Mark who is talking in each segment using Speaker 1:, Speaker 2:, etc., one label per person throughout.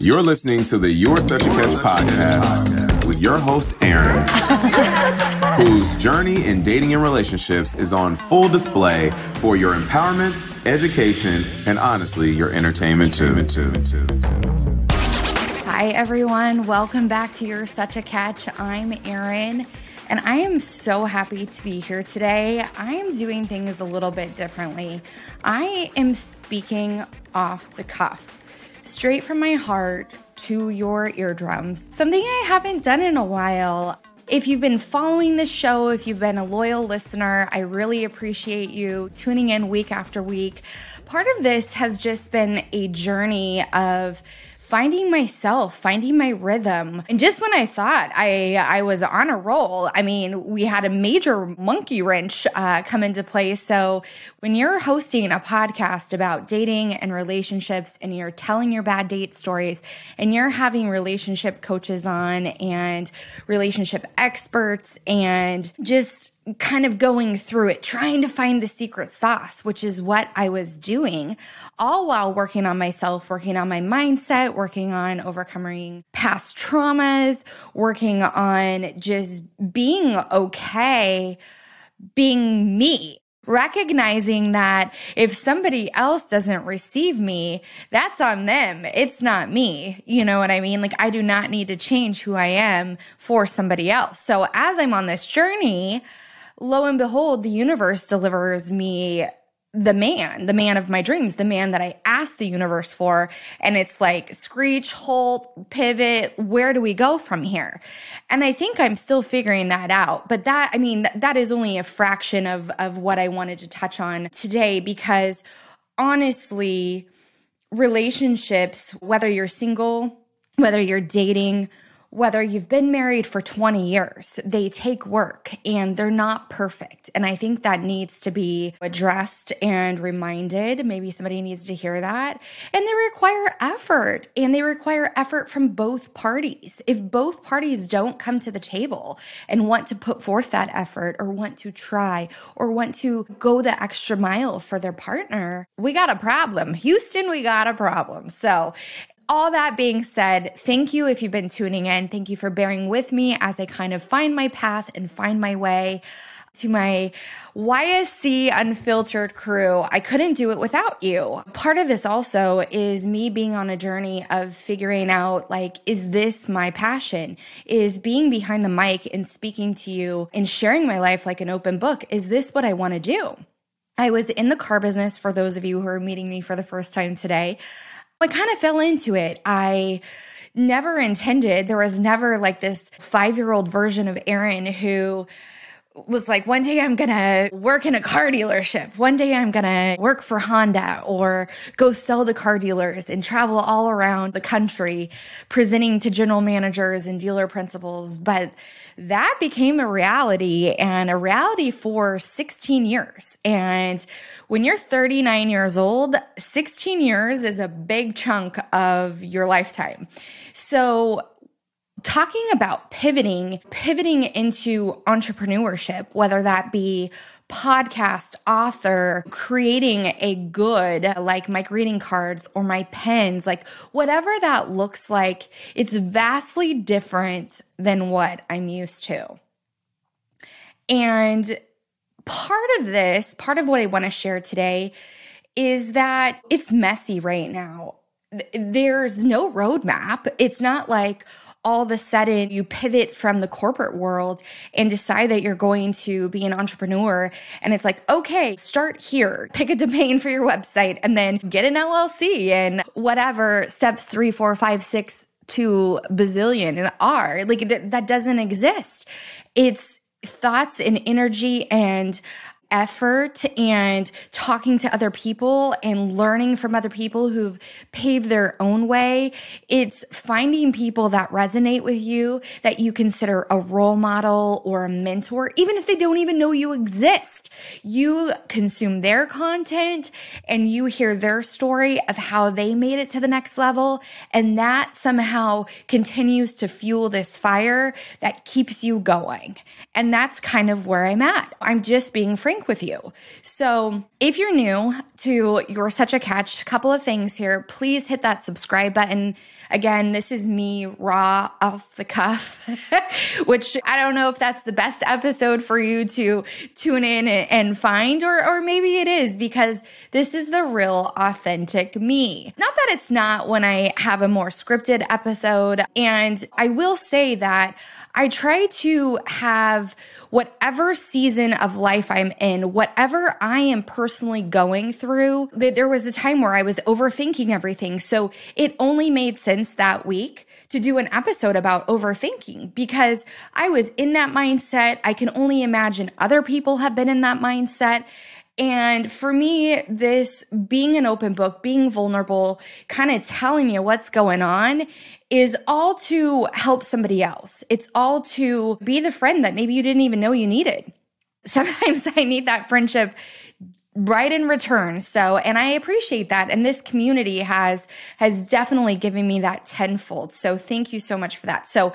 Speaker 1: You're listening to the You're Such a Catch podcast with your host, Erin, whose journey in dating and relationships is on full display for your empowerment, education, and honestly, your entertainment too.
Speaker 2: Hi, everyone. Welcome back to You're Such a Catch. I'm Erin. And I am so happy to be here today. I am doing things a little bit differently. I am speaking off the cuff, straight from my heart to your eardrums. Something I haven't done in a while. If you've been following this show, if you've been a loyal listener, I really appreciate you tuning in week after week. Part of this has just been a journey of finding myself, finding my rhythm. And just when I thought I I was on a roll, I mean, we had a major monkey wrench uh, come into play. So when you're hosting a podcast about dating and relationships, and you're telling your bad date stories, and you're having relationship coaches on and relationship experts, and just kind of going through it, trying to find the secret sauce, which is what I was doing, all while working on myself, working on my mindset, working on overcoming past traumas, working on just being okay, being me. Recognizing that if somebody else doesn't receive me, that's on them. It's not me. You know what I mean? Like, I do not need to change who I am for somebody else. So, as I'm on this journey, lo and behold, the universe delivers me the man, the man of my dreams, the man that I asked the universe for. And it's like, screech, halt, pivot, where do we go from here? And I think I'm still figuring that out. But that, I mean, that is only a fraction of, of what I wanted to touch on today because honestly, relationships, whether you're single, whether you're dating, whether you've been married for 20 years, they take work and they're not perfect. And I think that needs to be addressed and reminded. Maybe somebody needs to hear that. And they require effort and they require effort from both parties. If both parties don't come to the table and want to put forth that effort or want to try or want to go the extra mile for their partner, we got a problem. Houston, we got a problem. So all that being said, thank you if you've been tuning in. Thank you for bearing with me as I kind of find my path and find my way to my YSC unfiltered crew. I couldn't do it without you. Part of this also is me being on a journey of figuring out like, is this my passion? Is being behind the mic and speaking to you and sharing my life like an open book? Is this what I want to do? I was in the car business for those of you who are meeting me for the first time today. I kind of fell into it. I never intended, there was never like this five year old version of Erin who was like, one day I'm gonna work in a car dealership. One day I'm gonna work for Honda or go sell to car dealers and travel all around the country presenting to general managers and dealer principals. But that became a reality and a reality for 16 years. And when you're 39 years old, 16 years is a big chunk of your lifetime. So talking about pivoting, pivoting into entrepreneurship, whether that be podcast, author, creating a good like my greeting cards or my pens, like whatever that looks like, it's vastly different than what I'm used to. And part of this, part of what I want to share today is that it's messy right now. There's no roadmap. It's not like, all of a sudden you pivot from the corporate world and decide that you're going to be an entrepreneur. And it's like, okay, start here, pick a domain for your website, and then get an LLC and whatever steps three, four, five, six to bazillion and R. Like th- that doesn't exist. It's thoughts and energy and effort and talking to other people and learning from other people who've paved their own way. It's finding people that resonate with you, that you consider a role model or a mentor, even if they don't even know you exist. You consume their content and you hear their story of how they made it to the next level. And that somehow continues to fuel this fire that keeps you going. And that's kind of where I'm at. I'm just being frank frank with you. So if you're new to You're Such a Catch, a couple of things here. Please hit that subscribe button Again, this is me raw off the cuff, which I don't know if that's the best episode for you to tune in and find, or, or maybe it is because this is the real authentic me. Not that it's not when I have a more scripted episode. And I will say that I try to have whatever season of life I'm in, whatever I am personally going through. That there was a time where I was overthinking everything. So it only made sense that week to do an episode about overthinking because I was in that mindset. I can only imagine other people have been in that mindset. And for me, this being an open book, being vulnerable, kind of telling you what's going on is all to help somebody else. It's all to be the friend that maybe you didn't even know you needed. Sometimes I need that friendship right in return. So, and I appreciate that. And this community has, has definitely given me that tenfold. So thank you so much for that. So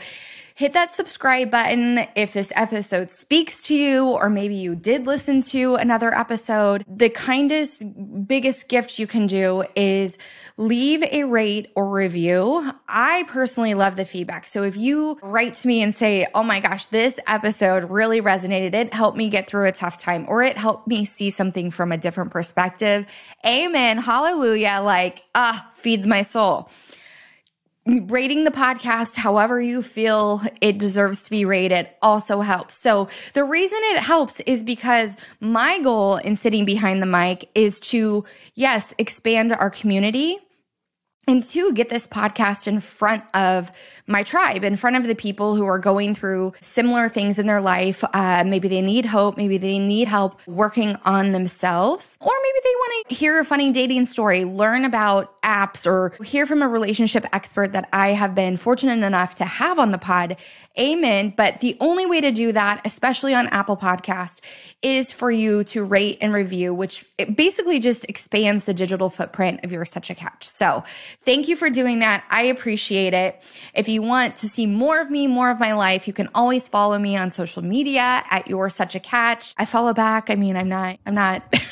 Speaker 2: hit that subscribe button if this episode speaks to you, or maybe you did listen to another episode. The kindest, biggest gift you can do is leave a rate or review. I personally love the feedback. So if you write to me and say, Oh my gosh, this episode really resonated, it helped me get through a tough time, or it helped me see something from a different perspective. Amen. Hallelujah. Like, ah, feeds my soul rating the podcast however you feel it deserves to be rated also helps. So the reason it helps is because my goal in sitting behind the mic is to, yes, expand our community and to get this podcast in front of my tribe, in front of the people who are going through similar things in their life. Uh, maybe they need hope. Maybe they need help working on themselves. Or maybe they want to hear a funny dating story, learn about apps, or hear from a relationship expert that I have been fortunate enough to have on the pod Amen. But the only way to do that, especially on Apple Podcast, is for you to rate and review, which it basically just expands the digital footprint of You're Such a Catch. So thank you for doing that. I appreciate it. If you want to see more of me, more of my life, you can always follow me on social media at You're Such a Catch. I follow back. I mean, I'm not, I'm not.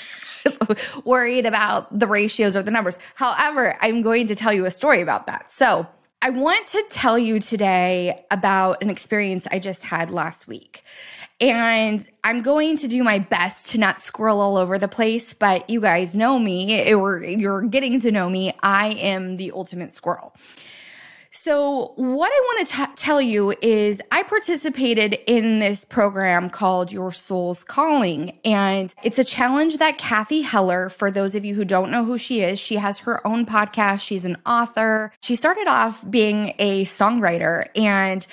Speaker 2: worried about the ratios or the numbers. However, I'm going to tell you a story about that. So, I want to tell you today about an experience I just had last week. And I'm going to do my best to not squirrel all over the place, but you guys know me, or you're getting to know me. I am the ultimate squirrel. So, what I want to t- tell you is I participated in this program called Your Soul's Calling. And it's a challenge that Cathy Heller, for those of you who don't know who she is, she has her own podcast. She's an author. She started off being a songwriter. And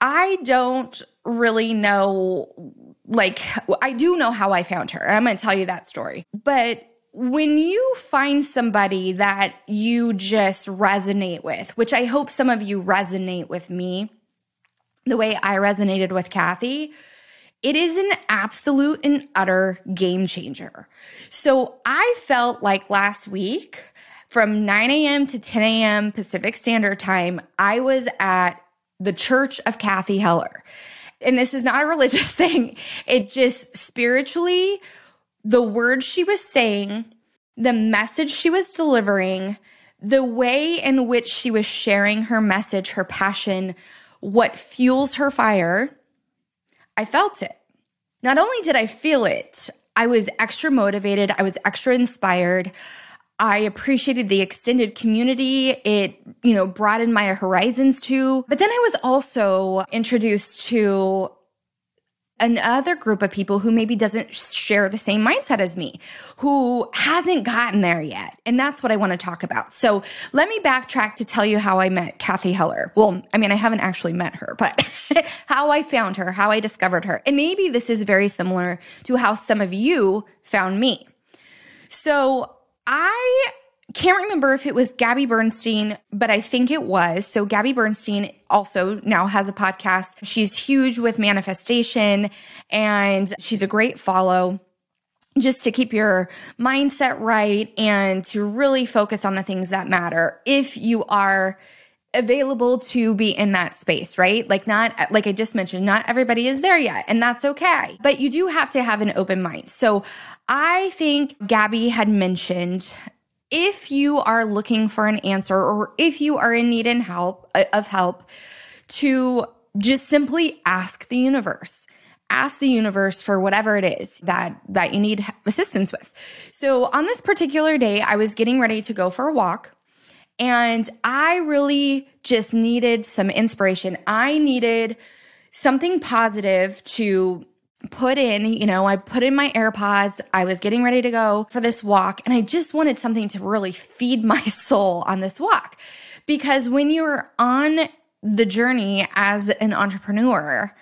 Speaker 2: I don't really know, like, I do know how I found her. I'm going to tell you that story. But when you find somebody that you just resonate with, which I hope some of you resonate with me, the way I resonated with Cathy, it is an absolute and utter game changer. So I felt like last week from 9 a.m. to 10 a.m. Pacific Standard Time, I was at the Church of Cathy Heller. And this is not a religious thing, it just spiritually the words she was saying, the message she was delivering, the way in which she was sharing her message, her passion, what fuels her fire, I felt it. Not only did I feel it, I was extra motivated, I was extra inspired. I appreciated the extended community. It, you know, broadened my horizons too. But then I was also introduced to another group of people who maybe doesn't share the same mindset as me, who hasn't gotten there yet. And that's what I want to talk about. So let me backtrack to tell you how I met Cathy Heller. Well, I mean, I haven't actually met her, but how I found her, how I discovered her. And maybe this is very similar to how some of you found me. So I can't remember if it was Gabby Bernstein, but I think it was. So Gabby Bernstein also now has a podcast. She's huge with manifestation and she's a great follow just to keep your mindset right and to really focus on the things that matter. If you are available to be in that space, right? Like not, like I just mentioned, not everybody is there yet and that's okay, but you do have to have an open mind. So I think Gabby had mentioned if you are looking for an answer or if you are in need in help uh, of help to just simply ask the universe ask the universe for whatever it is that that you need assistance with so on this particular day i was getting ready to go for a walk and i really just needed some inspiration i needed something positive to put in, you know, I put in my AirPods. I was getting ready to go for this walk and I just wanted something to really feed my soul on this walk. Because when you're on the journey as an entrepreneur,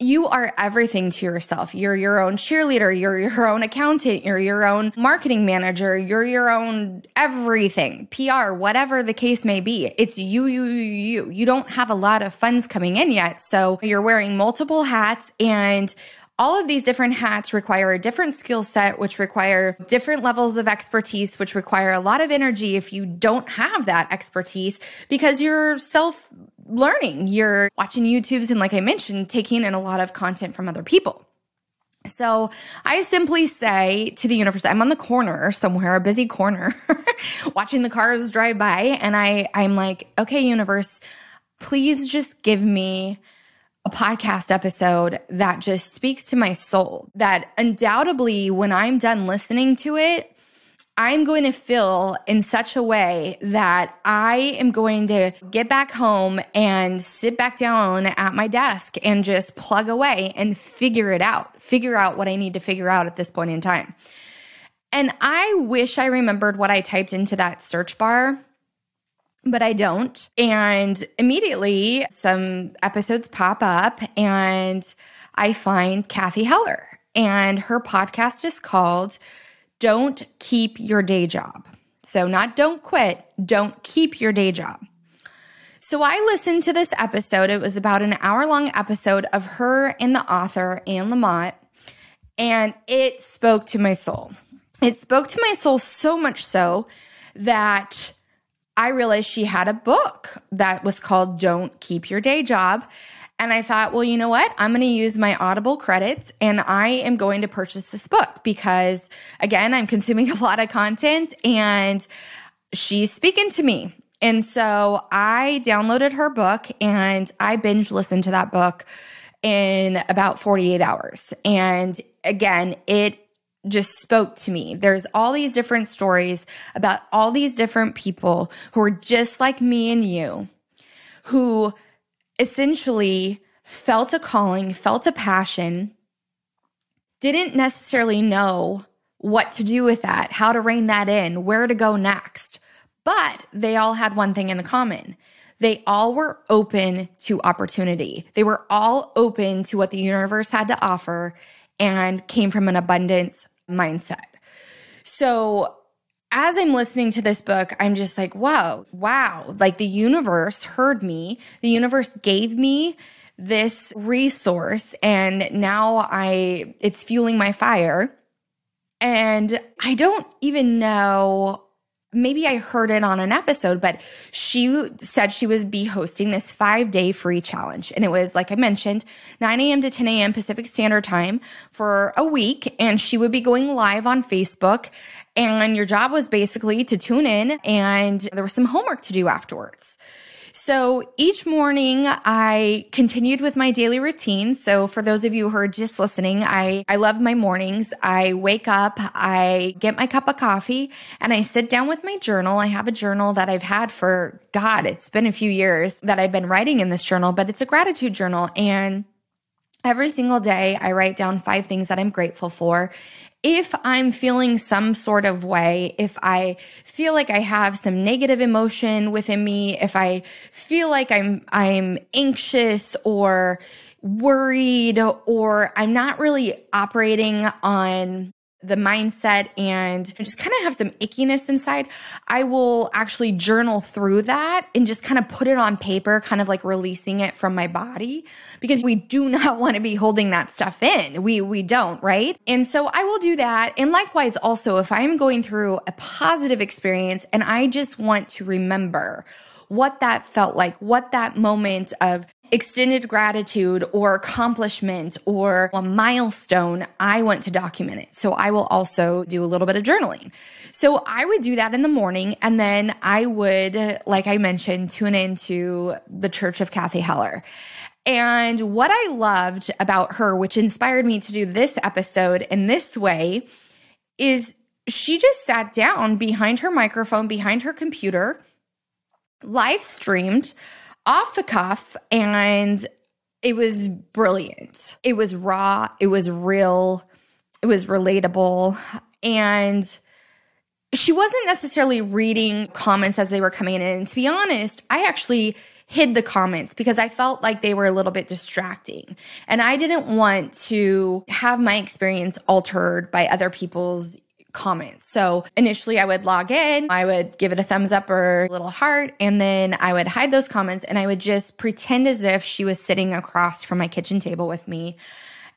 Speaker 2: you are everything to yourself. You're your own cheerleader. You're your own accountant. You're your own marketing manager. You're your own everything, PR, whatever the case may be. It's you, you, you, you. You don't have a lot of funds coming in yet. So you're wearing multiple hats and all of these different hats require a different skill set, which require different levels of expertise, which require a lot of energy if you don't have that expertise because you're self learning. You're watching YouTubes and, like I mentioned, taking in a lot of content from other people. So I simply say to the universe, I'm on the corner somewhere, a busy corner, watching the cars drive by. And I, I'm like, okay, universe, please just give me a podcast episode that just speaks to my soul. That undoubtedly, when I'm done listening to it, I'm going to feel in such a way that I am going to get back home and sit back down at my desk and just plug away and figure it out, figure out what I need to figure out at this point in time. And I wish I remembered what I typed into that search bar, but I don't. And immediately some episodes pop up and I find Cathy Heller, and her podcast is called don't keep your day job. So, not don't quit, don't keep your day job. So, I listened to this episode. It was about an hour long episode of her and the author, Anne Lamott, and it spoke to my soul. It spoke to my soul so much so that I realized she had a book that was called Don't Keep Your Day Job. And I thought, well, you know what? I'm going to use my Audible credits and I am going to purchase this book because, again, I'm consuming a lot of content and she's speaking to me. And so I downloaded her book and I binge listened to that book in about 48 hours. And again, it just spoke to me. There's all these different stories about all these different people who are just like me and you who essentially felt a calling, felt a passion, didn't necessarily know what to do with that, how to rein that in, where to go next. But they all had one thing in the common. They all were open to opportunity. They were all open to what the universe had to offer and came from an abundance mindset. So as I'm listening to this book, I'm just like, wow, wow. Like the universe heard me. The universe gave me this resource and now I it's fueling my fire. And I don't even know maybe I heard it on an episode, but she said she was be hosting this five day free challenge. And it was, like I mentioned, 9 a.m. to 10 a.m. Pacific Standard Time for a week. And she would be going live on Facebook and your job was basically to tune in and there was some homework to do afterwards. So each morning I continued with my daily routine. So for those of you who are just listening, I, I love my mornings. I wake up, I get my cup of coffee and I sit down with my journal. I have a journal that I've had for God, it's been a few years that I've been writing in this journal, but it's a gratitude journal and Every single day, I write down five things that I'm grateful for if I'm feeling some sort of way, if I feel like I have some negative emotion within me, if I feel like I'm, I'm anxious or worried or I'm not really operating on the mindset and just kind of have some ickiness inside, I will actually journal through that and just kind of put it on paper, kind of like releasing it from my body because we do not want to be holding that stuff in. We we don't, right? And so I will do that. And likewise also if I'm going through a positive experience and I just want to remember what that felt like, what that moment of extended gratitude or accomplishment or a milestone, I want to document it. So I will also do a little bit of journaling. So I would do that in the morning. And then I would, like I mentioned, tune into the Church of Cathy Heller. And what I loved about her, which inspired me to do this episode in this way, is she just sat down behind her microphone, behind her computer, live streamed off the cuff, and it was brilliant. It was raw, it was real, it was relatable. And she wasn't necessarily reading comments as they were coming in. And to be honest, I actually hid the comments because I felt like they were a little bit distracting. And I didn't want to have my experience altered by other people's comments. So initially I would log in, I would give it a thumbs up or a little heart, and then I would hide those comments and I would just pretend as if she was sitting across from my kitchen table with me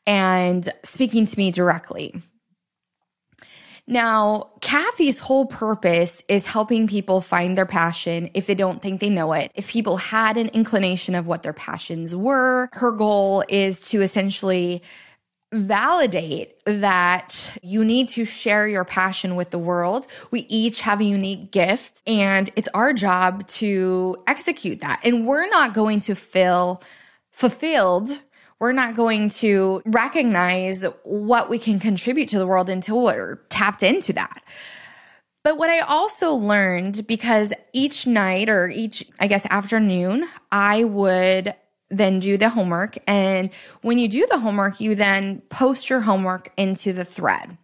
Speaker 2: and speaking to me directly. Now, Cathy's whole purpose is helping people find their passion if they don't think they know it. If people had an inclination of what their passions were, her goal is to essentially validate that you need to share your passion with the world. We each have a unique gift and it's our job to execute that. And we're not going to feel fulfilled we're not going to recognize what we can contribute to the world until we're tapped into that. But what I also learned because each night or each, I guess, afternoon, I would then do the homework. And when you do the homework, you then post your homework into the thread.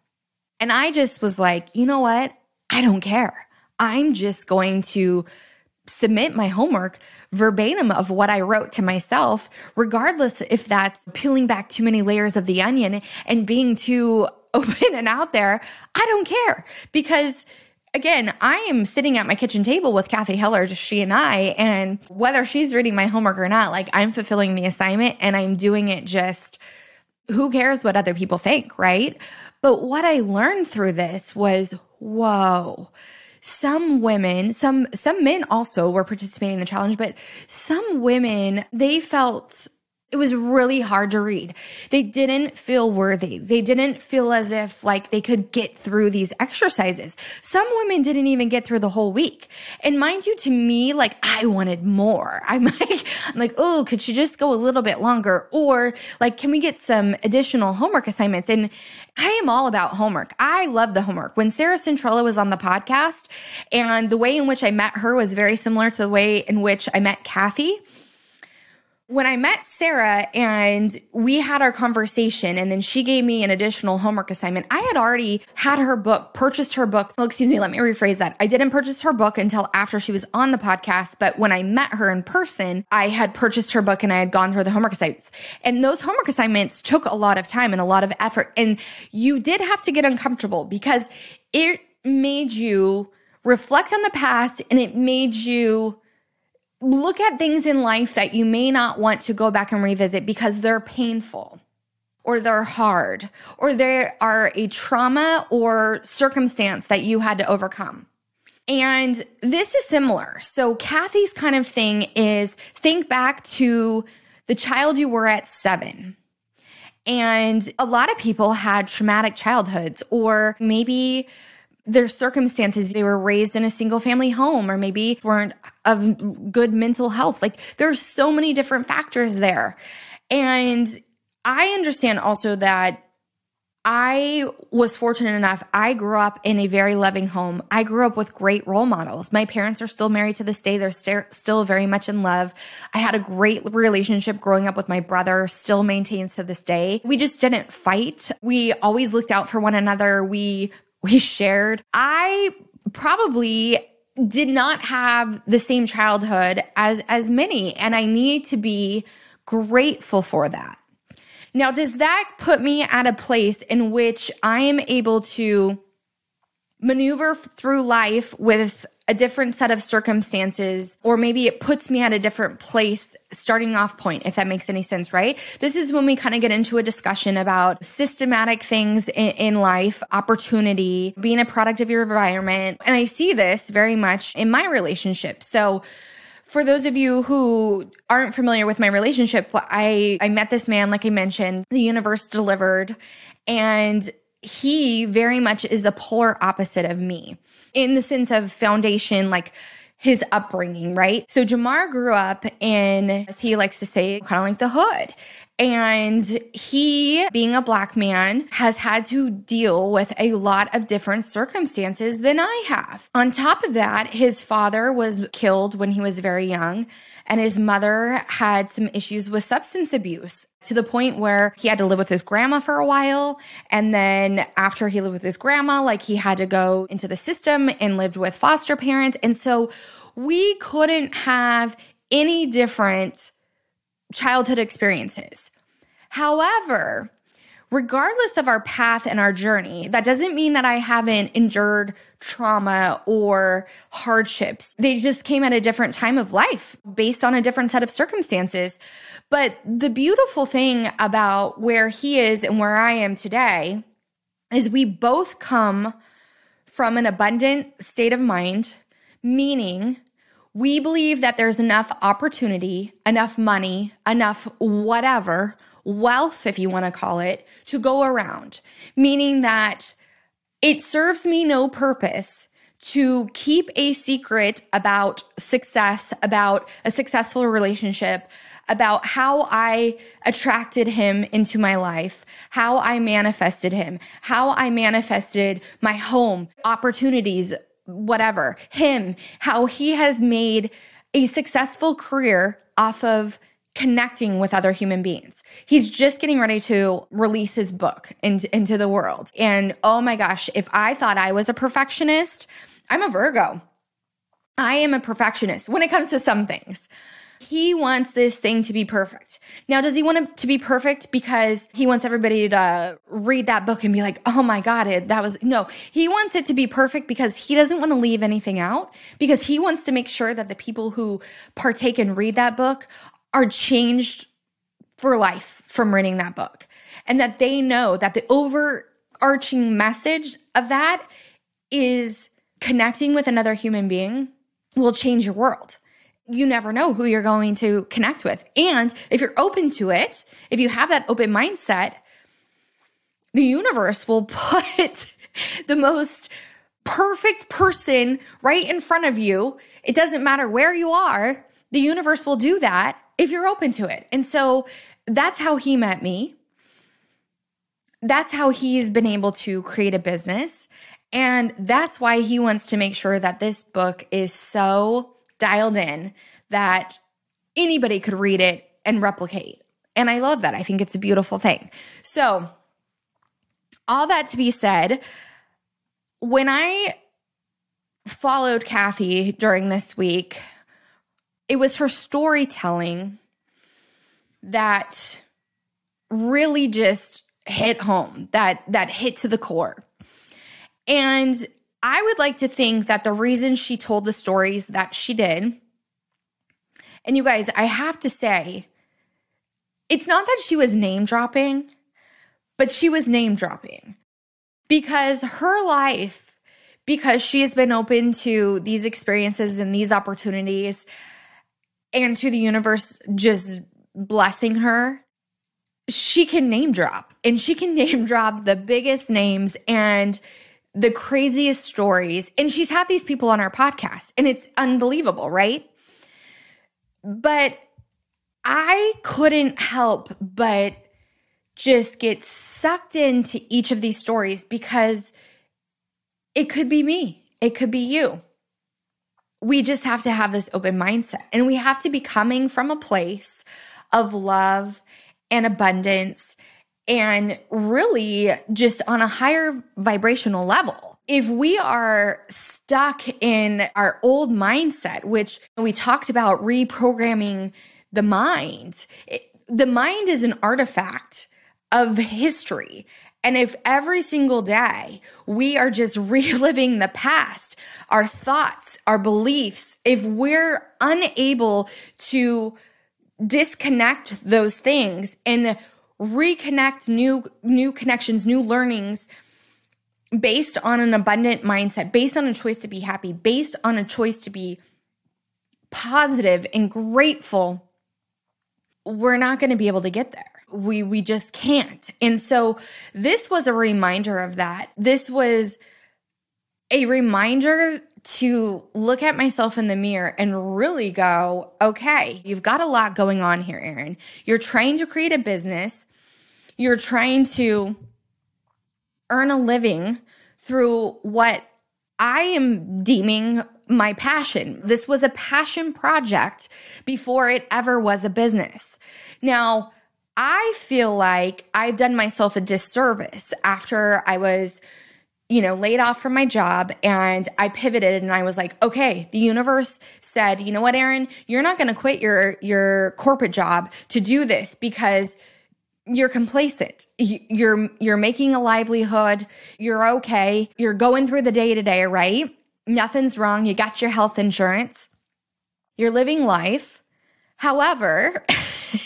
Speaker 2: And I just was like, you know what? I don't care. I'm just going to submit my homework verbatim of what I wrote to myself, regardless if that's peeling back too many layers of the onion and being too open and out there. I don't care because again, I am sitting at my kitchen table with Cathy Heller, just she and I, and whether she's reading my homework or not, like I'm fulfilling the assignment and I'm doing it just who cares what other people think, right? But what I learned through this was, whoa, some women, some some men also were participating in the challenge, but some women they felt it was really hard to read. They didn't feel worthy. They didn't feel as if like they could get through these exercises. Some women didn't even get through the whole week. And mind you, to me, like I wanted more. I'm like, I'm like, oh, could she just go a little bit longer? Or like, can we get some additional homework assignments? And I am all about homework. I love the homework. When Sarah Centrella was on the podcast and the way in which I met her was very similar to the way in which I met Cathy when I met Sarah and we had our conversation and then she gave me an additional homework assignment, I had already had her book, purchased her book. Well, excuse me, let me rephrase that. I didn't purchase her book until after she was on the podcast, but when I met her in person, I had purchased her book and I had gone through the homework assignments. And those homework assignments took a lot of time and a lot of effort. And you did have to get uncomfortable because it made you reflect on the past and it made you look at things in life that you may not want to go back and revisit because they're painful or they're hard or they are a trauma or circumstance that you had to overcome. And this is similar. So, Cathy's kind of thing is think back to the child you were at seven. And a lot of people had traumatic childhoods, or maybe their circumstances. They were raised in a single family home or maybe weren't of good mental health. Like there's so many different factors there. And I understand also that I was fortunate enough. I grew up in a very loving home. I grew up with great role models. My parents are still married to this day. They're st- still very much in love. I had a great relationship growing up with my brother, still maintains to this day. We just didn't fight. We always looked out for one another. We we shared. I probably did not have the same childhood as as many and I need to be grateful for that. Now, does that put me at a place in which I am able to maneuver through life with a different set of circumstances, or maybe it puts me at a different place starting off point, if that makes any sense, right? This is when we kind of get into a discussion about systematic things in, in, life, opportunity, being a product of your environment. And I see this very much in my relationship. So for those of you who aren't familiar with my relationship, I, I met this man, like I mentioned, the universe delivered, and he very much is the polar opposite of me in the sense of foundation, like his upbringing, right? So Jamar grew up in, as he likes to say, kind of like the hood. And he, being a black man, has had to deal with a lot of different circumstances than I have. On top of that, his father was killed when he was very young, and his mother had some issues with substance abuse to the point where he had to live with his grandma for a while. And then after he lived with his grandma, like he had to go into the system and lived with foster parents. And so we couldn't have any different childhood experiences. However, regardless of our path and our journey, that doesn't mean that I haven't endured trauma or hardships. They just came at a different time of life based on a different set of circumstances. But the beautiful thing about where he is and where I am today is we both come from an abundant state of mind, meaning we believe that there's enough opportunity, enough money, enough whatever, wealth, if you want to call it, to go around. Meaning that it serves me no purpose to keep a secret about success, about a successful relationship, about how I attracted him into my life, how I manifested him, how I manifested my home, opportunities, whatever, him, how he has made a successful career off of connecting with other human beings. He's just getting ready to release his book into, into the world. And oh my gosh, if I thought I was a perfectionist, I'm a Virgo. I am a perfectionist when it comes to some things. He wants this thing to be perfect. Now, does he want it to be perfect because he wants everybody to read that book and be like, oh my God, it, that was, no, he wants it to be perfect because he doesn't want to leave anything out because he wants to make sure that the people who partake and read that book are changed for life from reading that book and that they know that the overarching message of that is connecting with another human being will change your world you never know who you're going to connect with. And if you're open to it, if you have that open mindset, the universe will put the most perfect person right in front of you. It doesn't matter where you are, the universe will do that if you're open to it. And so that's how he met me. That's how he's been able to create a business. And that's why he wants to make sure that this book is so dialed in that anybody could read it and replicate. And I love that. I think it's a beautiful thing. So, all that to be said, when I followed Cathy during this week, it was her storytelling that really just hit home, that that hit to the core. And I would like to think that the reason she told the stories that she did, and you guys, I have to say, it's not that she was name dropping, but she was name dropping because her life, because she has been open to these experiences and these opportunities and to the universe just blessing her, she can name drop. And she can name drop the biggest names and the craziest stories. And she's had these people on our podcast, and it's unbelievable, right? But I couldn't help but just get sucked into each of these stories because it could be me, it could be you. We just have to have this open mindset, and we have to be coming from a place of love and abundance and really just on a higher vibrational level. If we are stuck in our old mindset, which we talked about reprogramming the mind, it, the mind is an artifact of history. And if every single day we are just reliving the past, our thoughts, our beliefs, if we're unable to disconnect those things and reconnect new new connections, new learnings based on an abundant mindset, based on a choice to be happy, based on a choice to be positive and grateful, we're not going to be able to get there. We we just can't. And so this was a reminder of that. This was a reminder to look at myself in the mirror and really go, okay, you've got a lot going on here, Erin. You're trying to create a business, you're trying to earn a living through what I am deeming my passion. This was a passion project before it ever was a business. Now, I feel like I've done myself a disservice after I was you know, laid off from my job and I pivoted and I was like, okay, the universe said, you know what, Erin, you're not going to quit your your corporate job to do this because you're complacent. You're you're making a livelihood. You're okay. You're going through the day to day, right? Nothing's wrong. You got your health insurance. You're living life. However,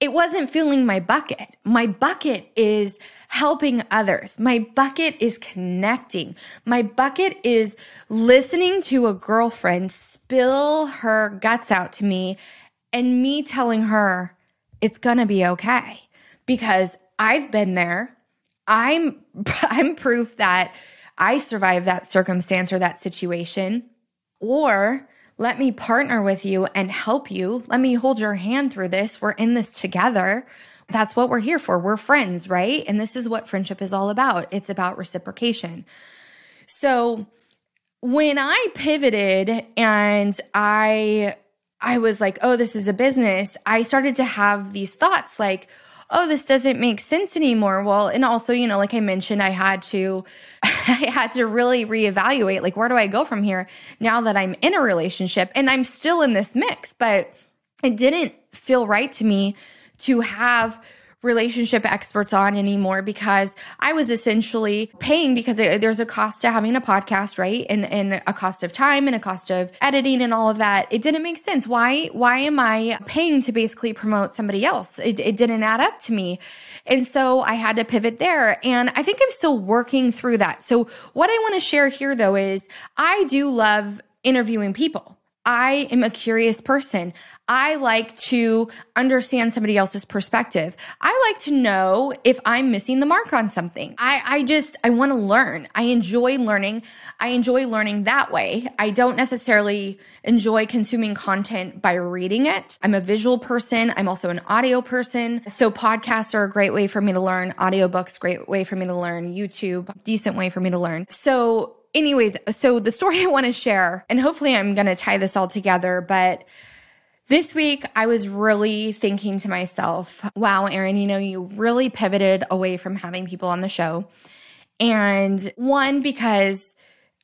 Speaker 2: it wasn't filling my bucket. My bucket is helping others. My bucket is connecting. My bucket is listening to a girlfriend spill her guts out to me and me telling her it's going to be okay because I've been there. I'm I'm proof that I survived that circumstance or that situation. Or let me partner with you and help you. Let me hold your hand through this. We're in this together. That's what we're here for. We're friends, right? And this is what friendship is all about. It's about reciprocation. So when I pivoted and I I was like, "Oh, this is a business." I started to have these thoughts like, "Oh, this doesn't make sense anymore." Well, and also, you know, like I mentioned, I had to I had to really reevaluate like where do I go from here now that I'm in a relationship and I'm still in this mix, but it didn't feel right to me to have relationship experts on anymore because I was essentially paying because it, there's a cost to having a podcast, right? And, and a cost of time and a cost of editing and all of that. It didn't make sense. Why, why am I paying to basically promote somebody else? It, it didn't add up to me. And so I had to pivot there. And I think I'm still working through that. So what I want to share here though is I do love interviewing people. I am a curious person. I like to understand somebody else's perspective. I like to know if I'm missing the mark on something. I, I just, I want to learn. I enjoy learning. I enjoy learning that way. I don't necessarily enjoy consuming content by reading it. I'm a visual person. I'm also an audio person. So podcasts are a great way for me to learn. Audiobooks, great way for me to learn. YouTube, decent way for me to learn. So anyways, so the story I want to share, and hopefully I'm going to tie this all together, but this week I was really thinking to myself, wow, Erin, you know, you really pivoted away from having people on the show. And one, because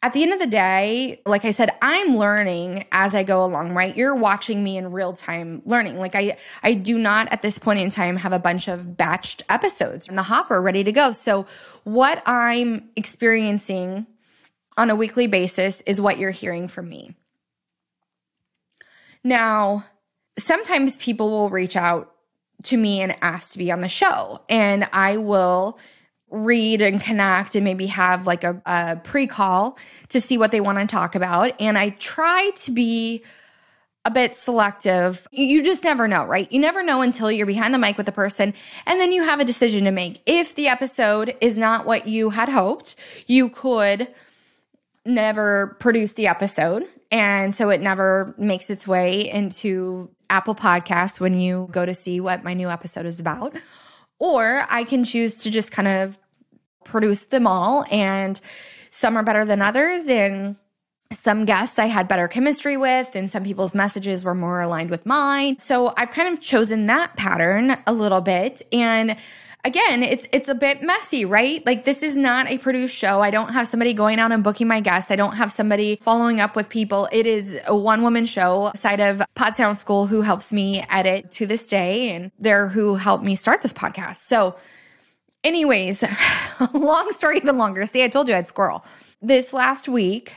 Speaker 2: at the end of the day, like I said, I'm learning as I go along, right? You're watching me in real time learning. Like I, I do not at this point in time have a bunch of batched episodes in the hopper ready to go. So what I'm experiencing on a weekly basis is what you're hearing from me. Now, sometimes people will reach out to me and ask to be on the show, and I will read and connect and maybe have like a, a pre call to see what they want to talk about. And I try to be a bit selective. You just never know, right? You never know until you're behind the mic with a person and then you have a decision to make. If the episode is not what you had hoped, you could never produce the episode. And so it never makes its way into Apple Podcasts when you go to see what my new episode is about. Or I can choose to just kind of produce them all, and some are better than others. And some guests I had better chemistry with, and some people's messages were more aligned with mine. So I've kind of chosen that pattern a little bit. And again, it's it's a bit messy, right? Like this is not a produced show. I don't have somebody going out and booking my guests. I don't have somebody following up with people. It is a one woman show side of Pod Sound School who helps me edit to this day and they're who helped me start this podcast. So anyways, long story even longer. See, I told you I'd squirrel. This last week,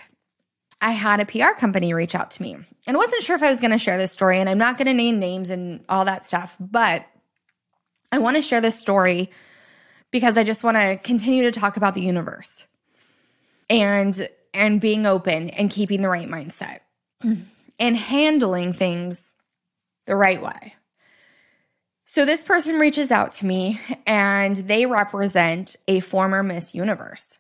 Speaker 2: I had a PR company reach out to me. And I wasn't sure if I was going to share this story, and I'm not going to name names and all that stuff, but I want to share this story because I just want to continue to talk about the universe and and being open and keeping the right mindset. and handling things the right way. So this person reaches out to me and they represent a former Miss Universe.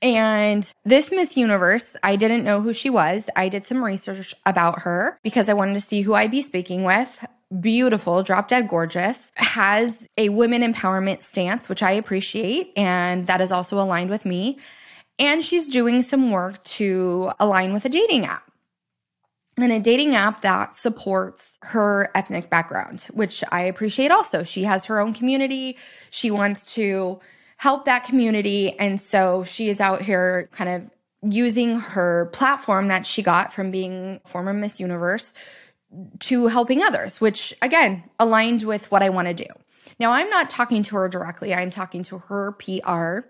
Speaker 2: And this Miss Universe, I didn't know who she was. I did some research about her because I wanted to see who I'd be speaking with. Beautiful, drop dead gorgeous, has a women empowerment stance, which I appreciate. And that is also aligned with me. And she's doing some work to align with a dating app and a dating app that supports her ethnic background, which I appreciate also. She has her own community. She wants to help that community. And so she is out here kind of using her platform that she got from being former Miss Universe to helping others, which again aligned with what I want to do. Now, I'm not talking to her directly, I'm talking to her PR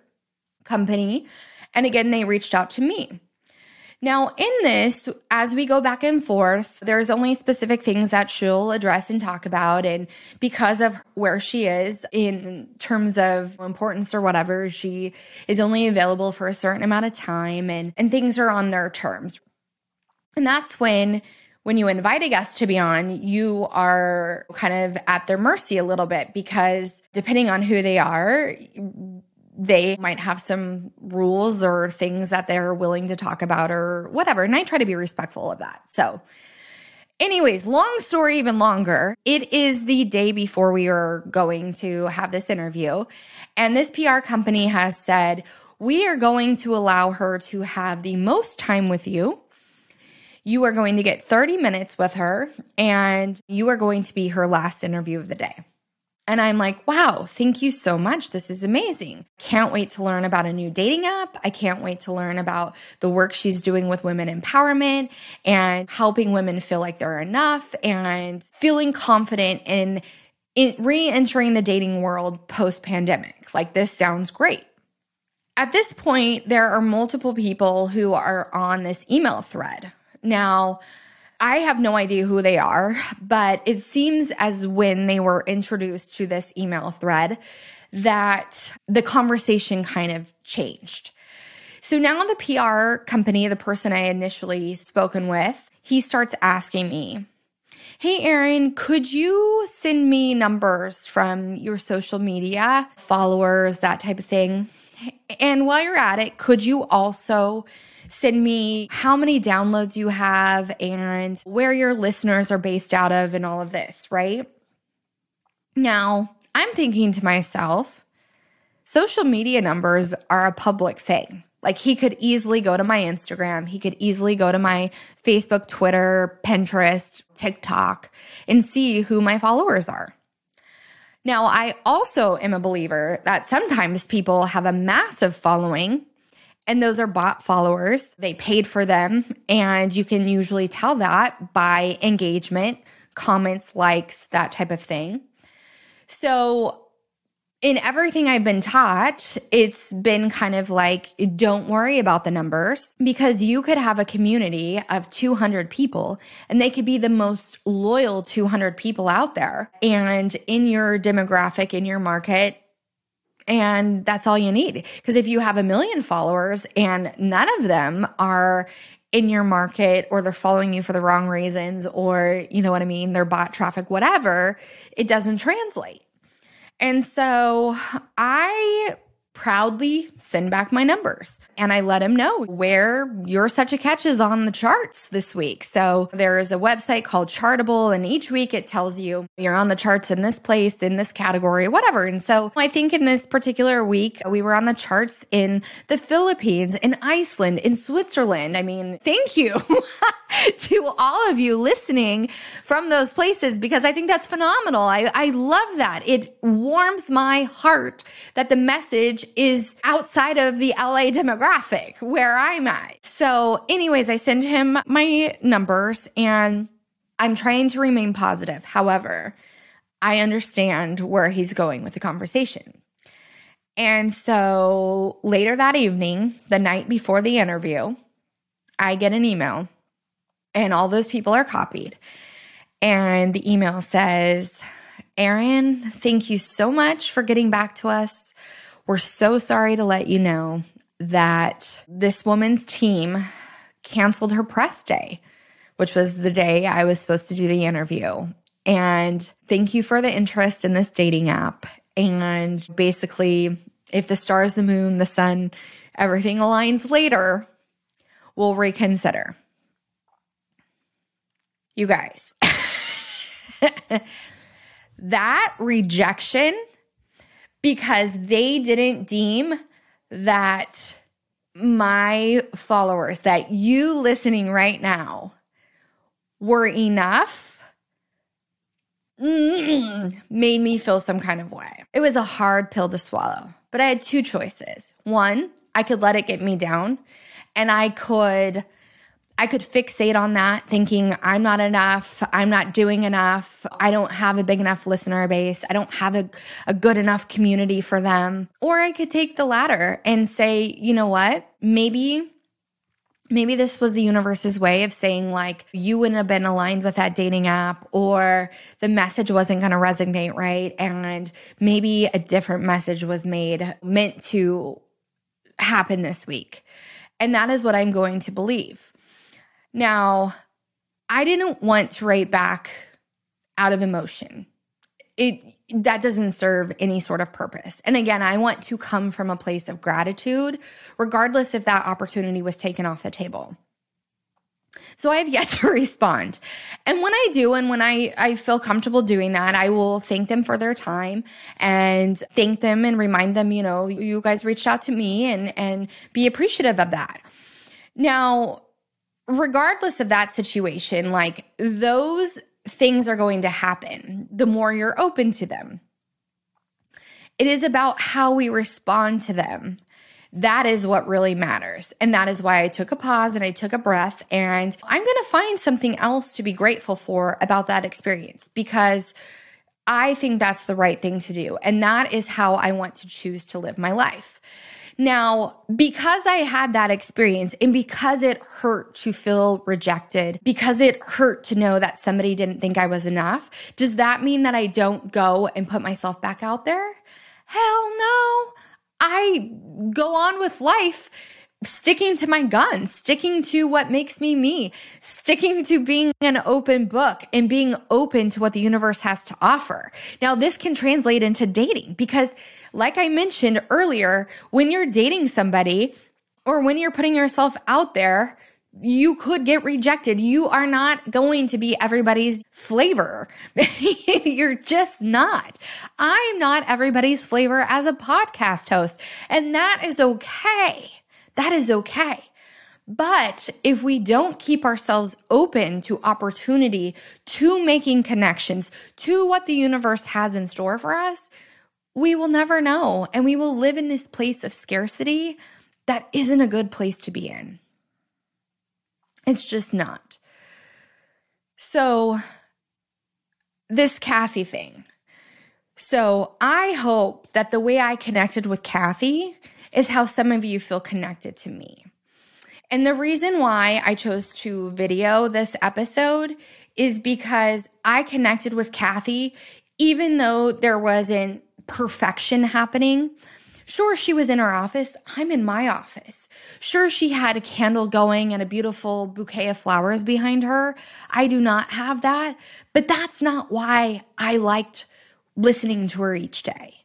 Speaker 2: company. And again, they reached out to me. Now, in this, as we go back and forth, there's only specific things that she'll address and talk about. And because of where she is in terms of importance or whatever, she is only available for a certain amount of time and, and things are on their terms. And that's when when you invite a guest to be on, you are kind of at their mercy a little bit because depending on who they are, they might have some rules or things that they're willing to talk about or whatever. And I try to be respectful of that. So, anyways, long story, even longer. It is the day before we are going to have this interview. And this PR company has said, we are going to allow her to have the most time with you. You are going to get 30 minutes with her, and you are going to be her last interview of the day. And I'm like, wow, thank you so much. This is amazing. Can't wait to learn about a new dating app. I can't wait to learn about the work she's doing with women empowerment and helping women feel like they're enough and feeling confident in, re entering the dating world post pandemic. Like, this sounds great. At this point, there are multiple people who are on this email thread. Now, I have no idea who they are, but it seems as when they were introduced to this email thread that the conversation kind of changed. So now the PR company, the person I initially spoken with, he starts asking me, Hey, Erin, could you send me numbers from your social media, followers, that type of thing? And while you're at it, could you also send me how many downloads you have and where your listeners are based out of and all of this, right? Now, I'm thinking to myself, social media numbers are a public thing. Like he could easily go to my Instagram, he could easily go to my Facebook, Twitter, Pinterest, TikTok, and see who my followers are. Now, I also am a believer that sometimes people have a massive following and those are bot followers. They paid for them. And you can usually tell that by engagement, comments, likes, that type of thing. So, in everything I've been taught, it's been kind of like, don't worry about the numbers because you could have a community of 200 people and they could be the most loyal 200 people out there. And in your demographic, in your market, and that's all you need. Because if you have a million followers and none of them are in your market or they're following you for the wrong reasons or, you know what I mean, they're bot traffic, whatever, it doesn't translate. And so I proudly send back my numbers. And I let him know where You're Such a Catch is on the charts this week. So there is a website called Chartable, and each week it tells you you're on the charts in this place, in this category, whatever. And so I think in this particular week, we were on the charts in the Philippines, in Iceland, in Switzerland. I mean, thank you to all of you listening from those places because I think that's phenomenal. I, I love that. It warms my heart that the message is outside of the LA demographic where I'm at. So, anyways, I send him my numbers and I'm trying to remain positive. However, I understand where he's going with the conversation. And so later that evening, the night before the interview, I get an email and all those people are copied. And the email says, Erin, thank you so much for getting back to us. We're so sorry to let you know that this woman's team canceled her press day, which was the day I was supposed to do the interview. And thank you for the interest in this dating app. And basically, if the stars, the moon, the sun, everything aligns later, we'll reconsider. You guys, that rejection because they didn't deem that my followers, that you listening right now, were enough mm, made me feel some kind of way. It was a hard pill to swallow, but I had two choices. One, I could let it get me down and I could I could fixate on that thinking I'm not enough, I'm not doing enough, I don't have a big enough listener base, I don't have a, a good enough community for them. Or I could take the latter and say, you know what? Maybe maybe this was the universe's way of saying like you wouldn't have been aligned with that dating app or the message wasn't going to resonate right and maybe a different message was made meant to happen this week. And that is what i'm going to believe now, I didn't want to write back out of emotion. It that doesn't serve any sort of purpose. And again, I want to come from a place of gratitude regardless if that opportunity was taken off the table. So I have yet to respond. And when I do, and when I, I feel comfortable doing that, I will thank them for their time and thank them and remind them, you know, you guys reached out to me and, and be appreciative of that. Now, regardless of that situation, like those things are going to happen the more you're open to them. It is about how we respond to them. That is what really matters. And that is why I took a pause and I took a breath. And I'm going to find something else to be grateful for about that experience because I think that's the right thing to do. And that is how I want to choose to live my life. Now, because I had that experience and because it hurt to feel rejected, because it hurt to know that somebody didn't think I was enough, does that mean that I don't go and put myself back out there? Hell no. I go on with life sticking to my guns, sticking to what makes me me, sticking to being an open book and being open to what the universe has to offer. Now, this can translate into dating because like I mentioned earlier, when you're dating somebody or when you're putting yourself out there, you could get rejected. You are not going to be everybody's flavor. You're just not. I'm not everybody's flavor as a podcast host, and that is okay. That is okay. But if we don't keep ourselves open to opportunity, to making connections, to what the universe has in store for us, we will never know. And we will live in this place of scarcity that isn't a good place to be in. It's just not. So, this Cathy thing. So, I hope that the way I connected with Cathy is how some of you feel connected to me. And the reason why I chose to video this episode is because I connected with Cathy, even though there wasn't perfection happening. Sure, she was in her office. I'm in my office. Sure, she had a candle going and a beautiful bouquet of flowers behind her. I do not have that, but that's not why I liked listening to her each day.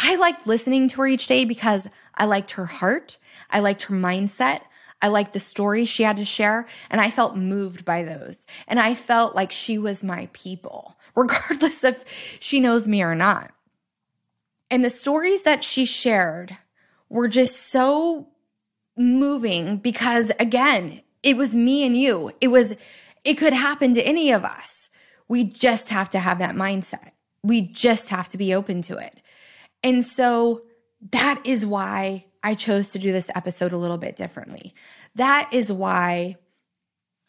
Speaker 2: I liked listening to her each day because I liked her heart. I liked her mindset. I liked the stories she had to share, and I felt moved by those. And I felt like she was my people, regardless if she knows me or not. And the stories that she shared were just so moving because, again, it was me and you. It was, it could happen to any of us. We just have to have that mindset. We just have to be open to it. And so that is why I chose to do this episode a little bit differently. That is why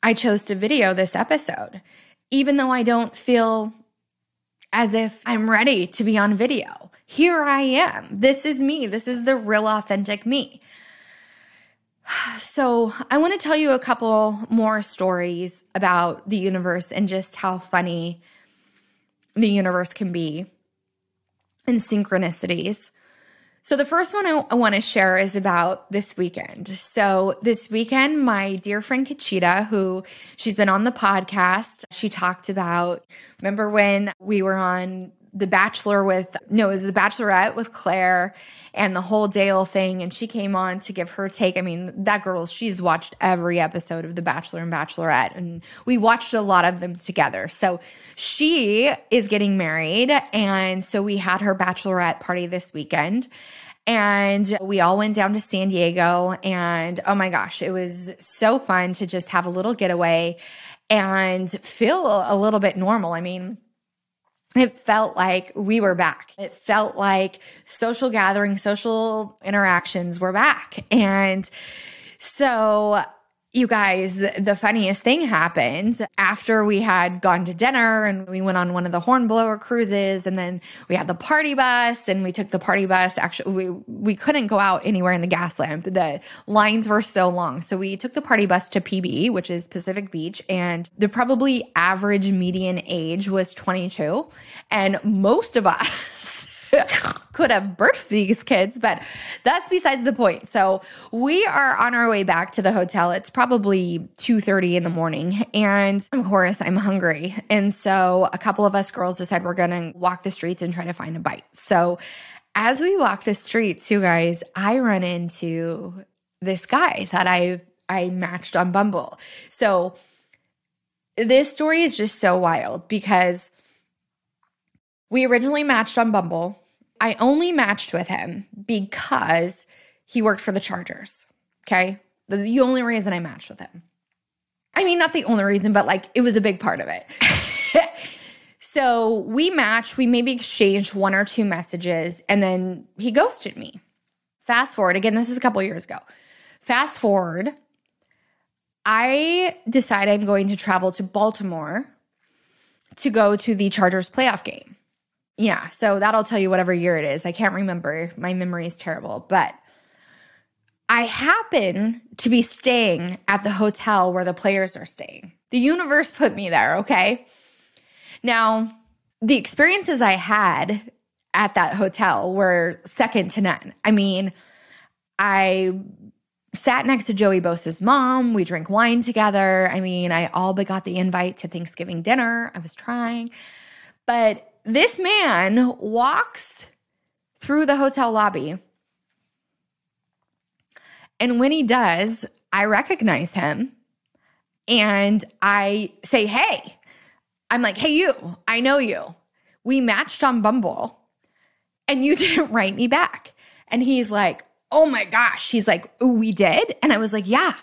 Speaker 2: I chose to video this episode, even though I don't feel as if I'm ready to be on video. Here I am. This is me. This is the real, authentic me. So, I want to tell you a couple more stories about the universe and just how funny the universe can be and synchronicities. So, the first one I, I want to share is about this weekend. So, this weekend, my dear friend Kachita, who she's been on the podcast, she talked about, remember when we were on The Bachelor with, no, it was The Bachelorette with Claire and the whole Dale thing. And she came on to give her take. I mean, that girl, she's watched every episode of The Bachelor and Bachelorette, and we watched a lot of them together. So she is getting married. And so we had her bachelorette party this weekend. And we all went down to San Diego. And oh my gosh, it was so fun to just have a little getaway and feel a little bit normal. I mean, it felt like we were back. It felt like social gatherings, social interactions were back. And so you guys, the funniest thing happened after we had gone to dinner and we went on one of the hornblower cruises and then we had the party bus and we took the party bus. Actually, we, we couldn't go out anywhere in the gas Gaslamp. The lines were so long. So we took the party bus to PB, which is Pacific Beach, and the probably average median age was 22. And most of us could have birthed these kids, but that's besides the point. So we are on our way back to the hotel. It's probably 2:30 in the morning. And of course, I'm hungry. And so a couple of us girls decide we're gonna walk the streets and try to find a bite. So as we walk the streets, you guys, I run into this guy that I've I matched on Bumble. So this story is just so wild because we originally matched on Bumble. I only matched with him because he worked for the Chargers. Okay. The, only reason I matched with him. I mean, not the only reason, but like it was a big part of it. so we matched, we maybe exchanged one or two messages, and then he ghosted me. Fast forward, again, this is a couple years ago. Fast forward, I decide I'm going to travel to Baltimore to go to the Chargers playoff game. Yeah, so that'll tell you whatever year it is. I can't remember. My memory is terrible, but I happen to be staying at the hotel where the players are staying. The universe put me there, okay? Now, the experiences I had at that hotel were second to none. I mean, I sat next to Joey Bosa's mom. We drank wine together. I mean, I all but got the invite to Thanksgiving dinner. I was trying. But this man walks through the hotel lobby. And when he does, I recognize him and I say, Hey, I'm like, Hey, you, I know you. We matched on Bumble and you didn't write me back. And he's like, Oh my gosh. He's like, We did. And I was like, Yeah.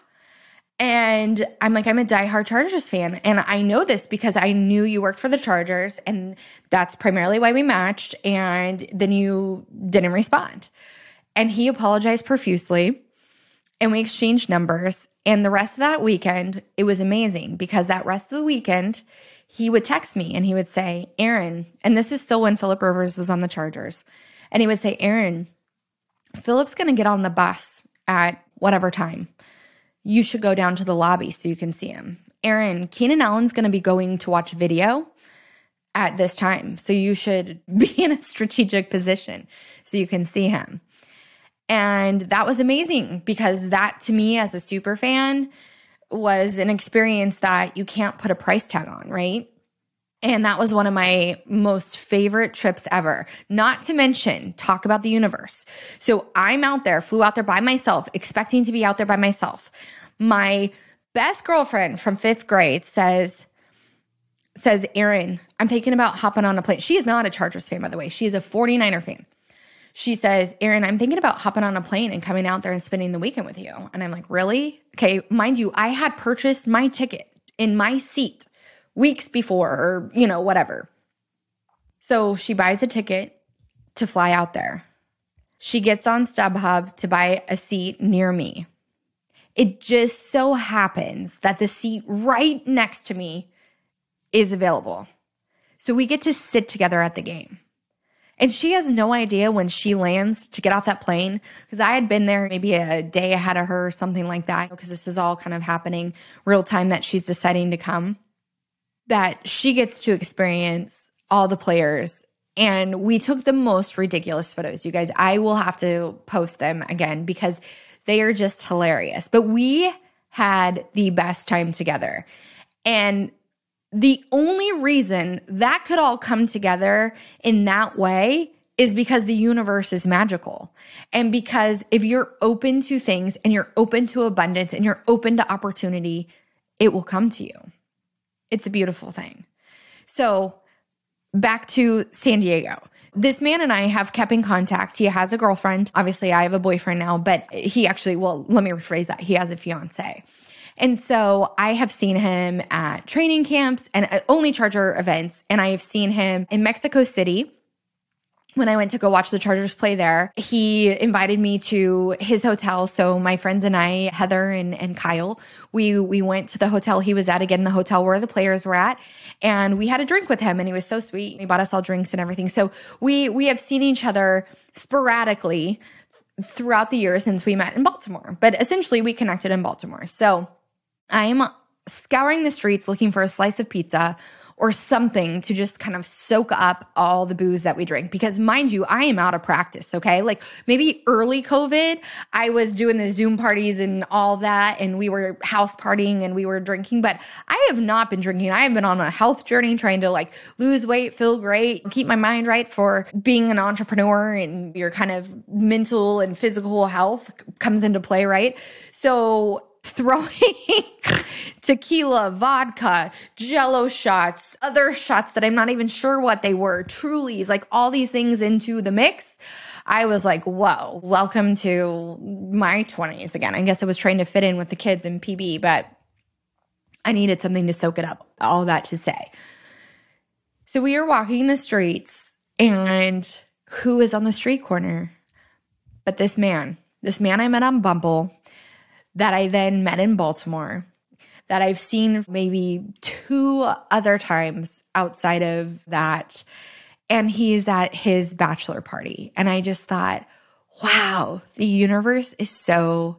Speaker 2: And I'm like, I'm a diehard Chargers fan. And I know this because I knew you worked for the Chargers. And that's primarily why we matched. And then you didn't respond. And he apologized profusely. And we exchanged numbers. And the rest of that weekend, it was amazing because that rest of the weekend, he would text me and he would say, Erin, and this is still when Philip Rivers was on the Chargers. And he would say, Erin, Philip's going to get on the bus at whatever time you should go down to the lobby so you can see him. Erin, Keenan Allen's going to be going to watch video at this time. So you should be in a strategic position so you can see him. And that was amazing because that to me as a super fan was an experience that you can't put a price tag on, right? And that was one of my most favorite trips ever. Not to mention, talk about the universe. So I'm out there, flew out there by myself, expecting to be out there by myself my best girlfriend from fifth grade says, says, Erin, I'm thinking about hopping on a plane. She is not a Chargers fan, by the way. She is a 49er fan. She says, Erin, I'm thinking about hopping on a plane and coming out there and spending the weekend with you. And I'm like, really? Okay, mind you, I had purchased my ticket in my seat weeks before, or, you know, whatever. So she buys a ticket to fly out there. She gets on StubHub to buy a seat near me. It just so happens that the seat right next to me is available. So we get to sit together at the game. And she has no idea when she lands to get off that plane because I had been there maybe a day ahead of her or something like that because this is all kind of happening real time that she's deciding to come. That she gets to experience all the players and we took the most ridiculous photos. You guys, I will have to post them again because they are just hilarious. But we had the best time together. And the only reason that could all come together in that way is because the universe is magical. And because if you're open to things and you're open to abundance and you're open to opportunity, it will come to you. It's a beautiful thing. So, back to San Diego. This man and I have kept in contact. He has a girlfriend. Obviously, I have a boyfriend now, but he actually, well, let me rephrase that. He has a fiance. And so I have seen him at training camps and only Charger events. And I have seen him in Mexico City when I went to go watch the Chargers play there, he invited me to his hotel. So my friends and I, Heather and, and Kyle, we we went to the hotel he was at again, the hotel where the players were at, and we had a drink with him, and he was so sweet. He bought us all drinks and everything. So we we have seen each other sporadically throughout the years since we met in Baltimore, but essentially we connected in Baltimore. So I'm scouring the streets looking for a slice of pizza or something to just kind of soak up all the booze that we drink. Because mind you, I am out of practice. Okay. Like maybe early COVID, I was doing the Zoom parties and all that, and we were house partying and we were drinking, but I have not been drinking. I have been on a health journey trying to like lose weight, feel great, keep my mind right for being an entrepreneur and your kind of mental and physical health comes into play, right? So throwing tequila, vodka, jello shots, other shots that I'm not even sure what they were, trulies, like all these things into the mix. I was like, whoa, welcome to my 20s again. I guess I was trying to fit in with the kids in PB, but I needed something to soak it up. All that to say. So we are walking the streets, and who is on the street corner? But this man, this man I met on Bumble that I then met in Baltimore that I've seen maybe two other times outside of that. And he's at his bachelor party. And I just thought, wow, the universe is so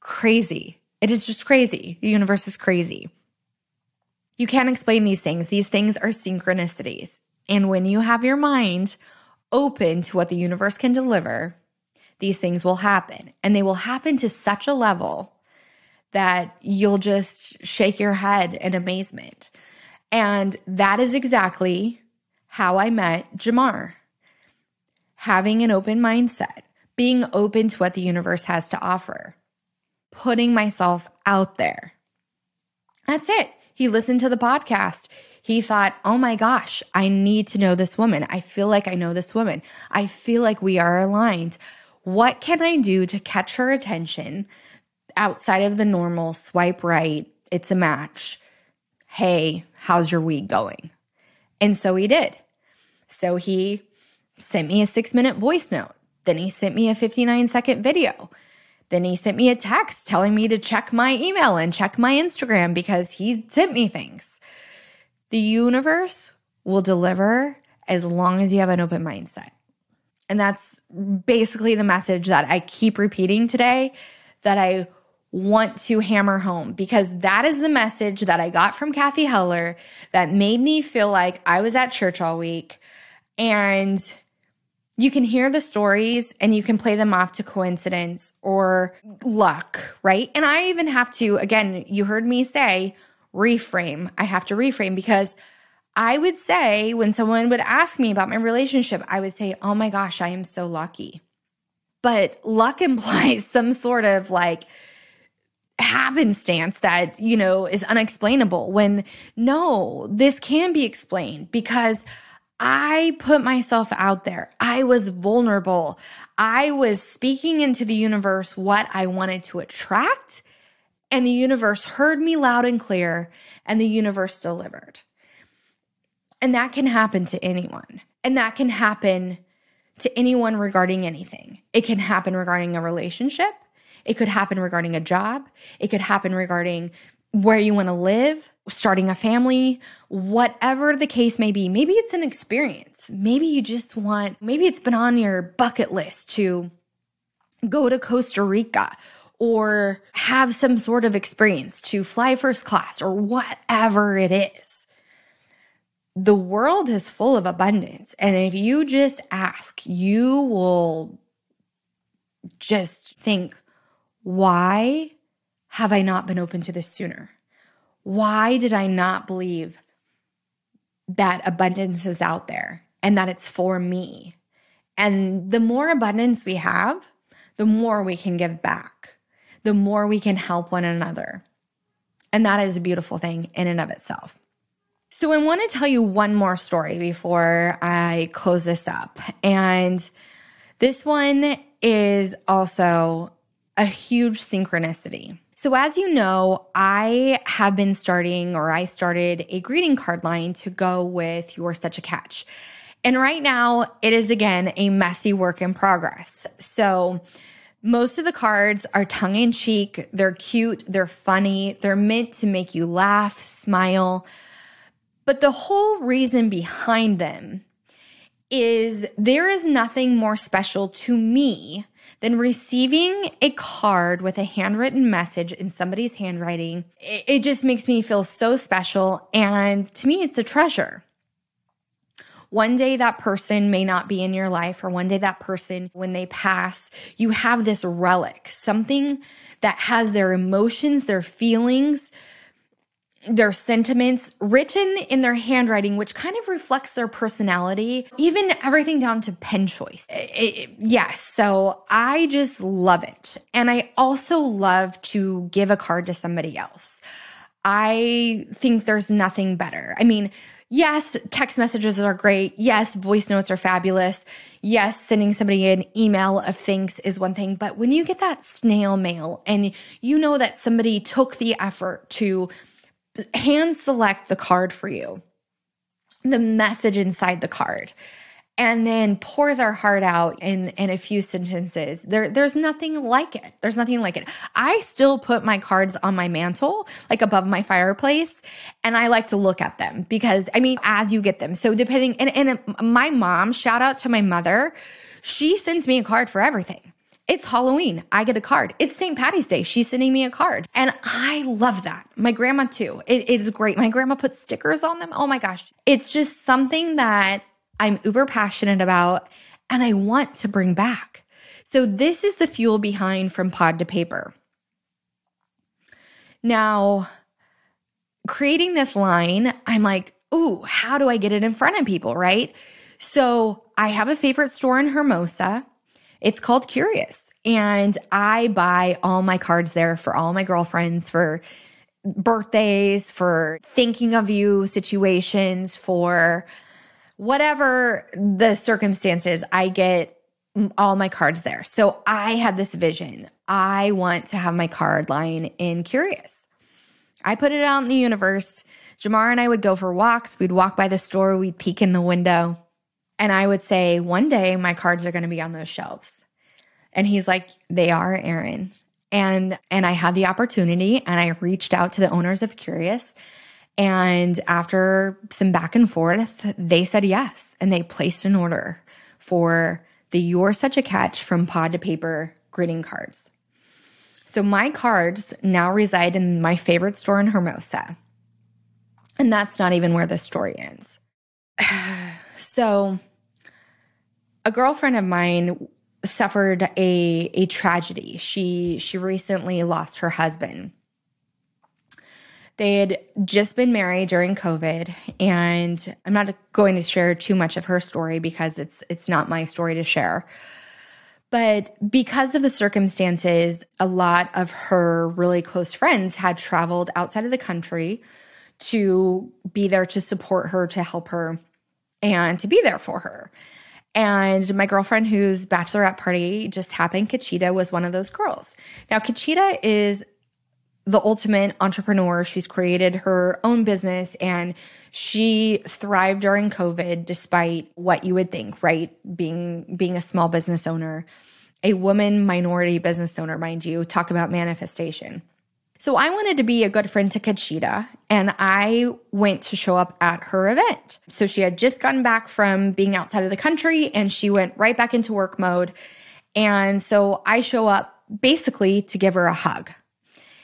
Speaker 2: crazy. It is just crazy. The universe is crazy. You can't explain these things. These things are synchronicities. And when you have your mind open to what the universe can deliver, these things will happen. And they will happen to such a level that you'll just shake your head in amazement. And that is exactly how I met Jamar. Having an open mindset, being open to what the universe has to offer, putting myself out there. That's it. He listened to the podcast. He thought, oh my gosh, I need to know this woman. I feel like I know this woman. I feel like we are aligned. What can I do to catch her attention outside of the normal swipe right? It's a match. Hey, how's your week going? And so he did. So he sent me a six minute voice note. Then he sent me a 59 second video. Then he sent me a text telling me to check my email and check my Instagram because he sent me things. The universe will deliver as long as you have an open mindset. And that's basically the message that I keep repeating today that I want to hammer home because that is the message that I got from Cathy Heller that made me feel like I was at church all week. And you can hear the stories and you can play them off to coincidence or luck, right? And I even have to, again, you heard me say reframe. I have to reframe because I would say when someone would ask me about my relationship, I would say, Oh my gosh, I am so lucky. But luck implies some sort of like happenstance that, you know, is unexplainable when no, this can be explained because I put myself out there. I was vulnerable. I was speaking into the universe what I wanted to attract, and the universe heard me loud and clear, and the universe delivered. And that can happen to anyone. And that can happen to anyone regarding anything. It can happen regarding a relationship. It could happen regarding a job. It could happen regarding where you want to live, starting a family, whatever the case may be. Maybe it's an experience. Maybe you just want, maybe it's been on your bucket list to go to Costa Rica or have some sort of experience to fly first class or whatever it is the world is full of abundance. And if you just ask, you will just think, why have I not been open to this sooner? Why did I not believe that abundance is out there and that it's for me? And the more abundance we have, the more we can give back, the more we can help one another. And that is a beautiful thing in and of itself. So, I want to tell you one more story before I close this up. And this one is also a huge synchronicity. So, as you know, I have been starting, or I started a greeting card line to go with You're Such a Catch. And right now, it is again a messy work in progress. So, most of the cards are tongue in cheek, they're cute, they're funny, they're meant to make you laugh, smile but the whole reason behind them is there is nothing more special to me than receiving a card with a handwritten message in somebody's handwriting. It, it, just makes me feel so special. And to me, it's a treasure. One day that person may not be in your life, or one day that person, when they pass, you have this relic, something that has their emotions, their feelings, their sentiments written in their handwriting, which kind of reflects their personality, even everything down to pen choice. Yes. So I just love it. And I also love to give a card to somebody else. I think there's nothing better. I mean, yes, text messages are great. Yes, voice notes are fabulous. Yes, sending somebody an email of thanks is one thing. But when you get that snail mail and you know that somebody took the effort to hand select the card for you, the message inside the card, and then pour their heart out in, in a few sentences. There, there's nothing like it. There's nothing like it. I still put my cards on my mantle, like above my fireplace, and I like to look at them because, I mean, as you get them. So depending, and, and my mom, shout out to my mother, she sends me a card for everything. It's Halloween. I get a card. It's St. Patty's Day. She's sending me a card. And I love that. My grandma too. It is great. My grandma puts stickers on them. Oh my gosh. It's just something that I'm uber passionate about and I want to bring back. So this is the fuel behind from pod to paper. Now, creating this line, I'm like, ooh, how do I get it in front of people, right? So I have a favorite store in Hermosa. It's called Curious. And I buy all my cards there for all my girlfriends, for birthdays, for thinking of you situations, for whatever the circumstances, I get all my cards there. So I have this vision. I want to have my card line in Curious. I put it out in the universe. Jamar and I would go for walks. We'd walk by the store, we'd peek in the window. And I would say, one day my cards are going to be on those shelves. And he's like, they are, Erin. And and I had the opportunity and I reached out to the owners of Curious. And after some back and forth, they said yes. And they placed an order for the You're Such a Catch from Pod to Paper greeting cards. So my cards now reside in my favorite store in Hermosa. And that's not even where the story ends. so a girlfriend of mine suffered a a tragedy. She she recently lost her husband. They had just been married during COVID and I'm not going to share too much of her story because it's it's not my story to share. But because of the circumstances, a lot of her really close friends had traveled outside of the country to be there to support her, to help her, and to be there for her. And my girlfriend, whose bachelorette party just happened, Kachita, was one of those girls. Now, Kachita is the ultimate entrepreneur. She's created her own business and she thrived during COVID despite what you would think, right? Being being a small business owner, a woman minority business owner, mind you, talk about manifestation. So I wanted to be a good friend to Kachita and I went to show up at her event. So she had just gotten back from being outside of the country and she went right back into work mode. And so I show up basically to give her a hug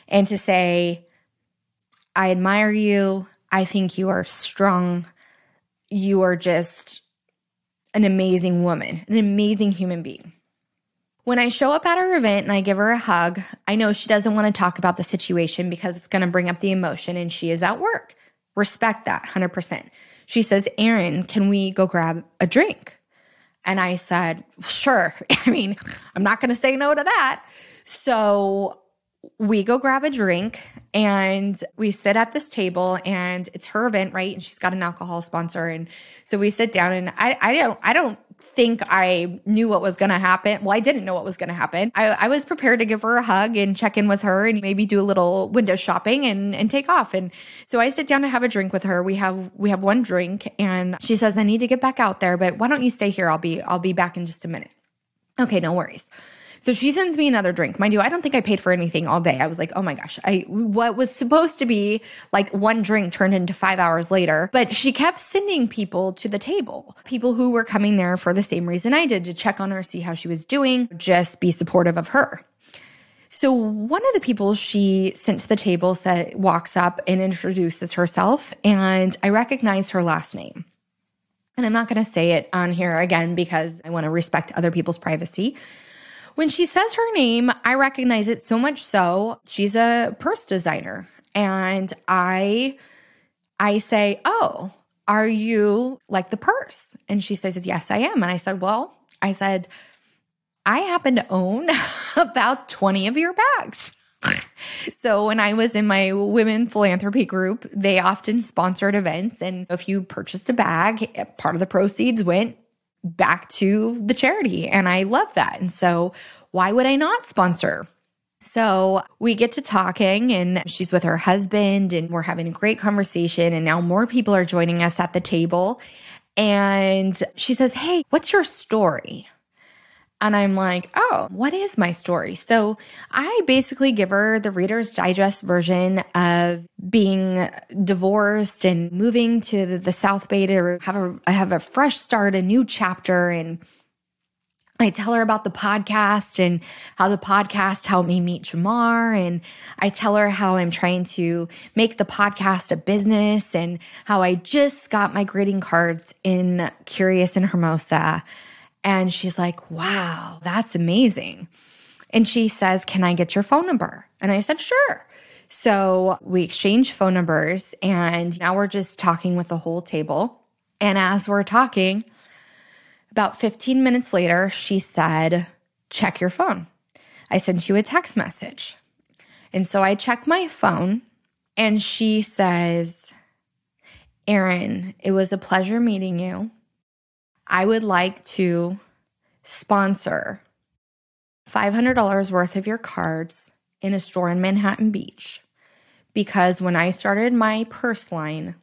Speaker 2: and to say, I admire you. I think you are strong. you are just an amazing woman, an amazing human being. When I show up at her event and I give her a hug, I know she doesn't want to talk about the situation because it's going to bring up the emotion and she is at work. Respect that 100%. She says, Erin, can we go grab a drink? And I said, sure. I mean, I'm not going to say no to that. So we go grab a drink and we sit at this table and it's her event, right? And she's got an alcohol sponsor. And so we sit down and I, I don't, I don't think I knew what was going to happen. Well, I didn't know what was going to happen. I, I, was prepared to give her a hug and check in with her and maybe do a little window shopping and, and take off. And so I sit down to have a drink with her. We have, we have one drink and she says, I need to get back out there, but why don't you stay here? I'll be, I'll be back in just a minute. Okay, no worries. So she sends me another drink. Mind you, I don't think I paid for anything all day. I was like, oh my gosh, I what was supposed to be like one drink turned into five hours later. But she kept sending people to the table, people who were coming there for the same reason I did to check on her, see how she was doing, just be supportive of her. So one of the people she sent to the table said walks up and introduces herself, and I recognize her last name. And I'm not going to say it on here again because I want to respect other people's privacy. When she says her name, I recognize it so much so she's a purse designer. And I I say, "Oh, are you like the purse?" And she says, "Yes, I am." And I said, "Well, I said I happen to own about 20 of your bags." so when I was in my women philanthropy group, they often sponsored events and if you purchased a bag, part of the proceeds went back to the charity. And I love that. And so, why would I not sponsor? So we get to talking, and she's with her husband, and we're having a great conversation. And now more people are joining us at the table. And she says, Hey, what's your story? And I'm like, oh, what is my story? So I basically give her the Reader's Digest version of being divorced and moving to the South Bay to have a have a fresh start, a new chapter, and I tell her about the podcast and how the podcast helped me meet Jamar. And I tell her how I'm trying to make the podcast a business and how I just got my greeting cards in Curious and Hermosa and she's like, wow, that's amazing. And she says, Can I get your phone number? And I said, Sure. So we exchanged phone numbers and now we're just talking with the whole table. And as we're talking, about 15 minutes later, she said, Check your phone. I sent you a text message. And so I check my phone and she says, Erin, it was a pleasure meeting you. I would like to sponsor $500 worth of your cards in a store in Manhattan Beach because when I started my purse line,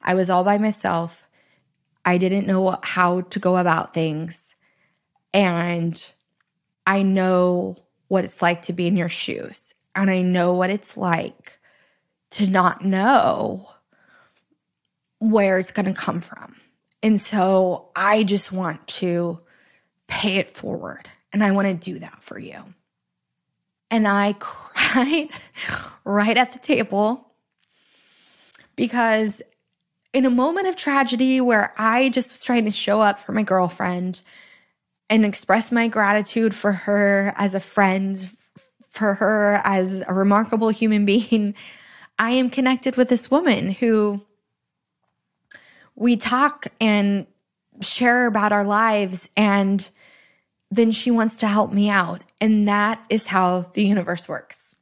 Speaker 2: I was all by myself. I didn't know how to go about things. And I know what it's like to be in your shoes. And I know what it's like to not know where it's going to come from. And so I just want to pay it forward. And I want to do that for you. And I cried right at the table because in a moment of tragedy where I just was trying to show up for my girlfriend and express my gratitude for her as a friend, for her as a remarkable human being, I am connected with this woman who we talk and share about our lives and then she wants to help me out. And that is how the universe works.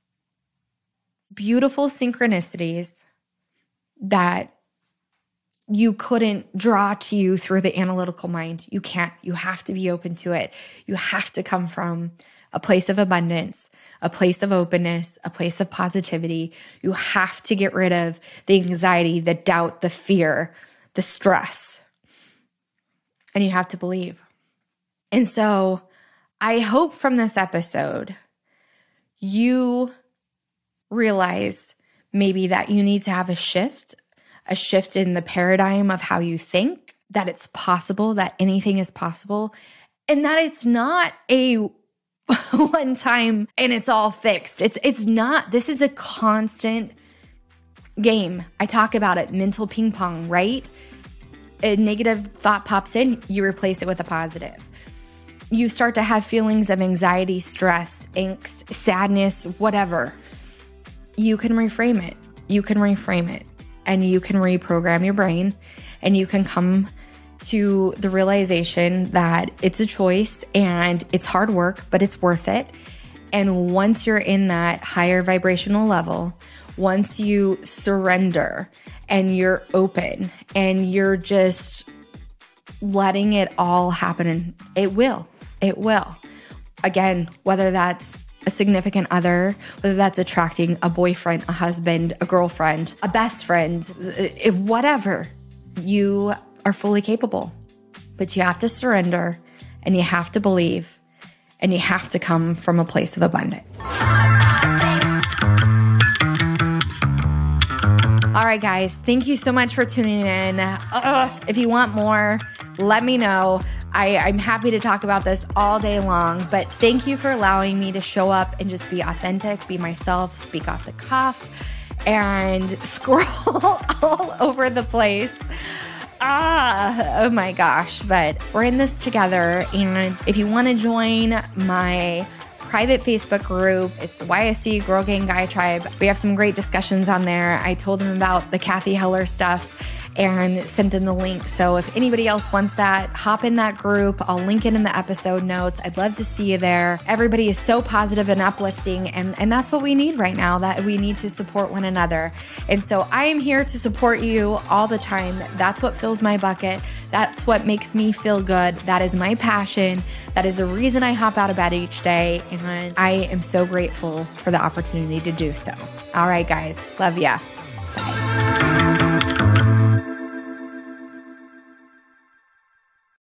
Speaker 2: Beautiful synchronicities that you couldn't draw to you through the analytical mind. You can't. You have to be open to it. You have to come from a place of abundance, a place of openness, a place of positivity. You have to get rid of the anxiety, the doubt, the fear, the stress. And you have to believe. And so I hope from this episode, you realize maybe that you need to have a shift, a shift in the paradigm of how you think, that it's possible, that anything is possible, and that it's not a one time and it's all fixed. It's it's not. This is a constant game. I talk about it, mental ping pong, right? a negative thought pops in, you replace it with a positive. You start to have feelings of anxiety, stress, angst, sadness, whatever. You can reframe it. You can reframe it and you can reprogram your brain and you can come to the realization that it's a choice and it's hard work, but it's worth it. And once you're in that higher vibrational level, once you surrender and you're open and you're just letting it all happen, and it will. It will. Again, whether that's a significant other, whether that's attracting a boyfriend, a husband, a girlfriend, a best friend, whatever, you are fully capable. But you have to surrender and you have to believe and you have to come from a place of abundance. All right, guys, thank you so much for tuning in. If you want more, let me know. I, I'm happy to talk about this all day long, but thank you for allowing me to show up and just be authentic, be myself, speak off the cuff, and scroll all over the place. Ah, oh my gosh. But we're in this together. And if you want to join my private Facebook group. It's the YSC Girl Gang Guy Tribe. We have some great discussions on there. I told them about the Cathy Heller stuff and sent them the link. So if anybody else wants that, hop in that group. I'll link it in the episode notes. I'd love to see you there. Everybody is so positive and uplifting, and, and that's what we need right now, that we need to support one another. And so I am here to support you all the time. That's what fills my bucket. That's what makes me feel good. That is my passion. That is the reason I hop out of bed each day. And I am so grateful for the opportunity to do so. All right, guys. Love ya.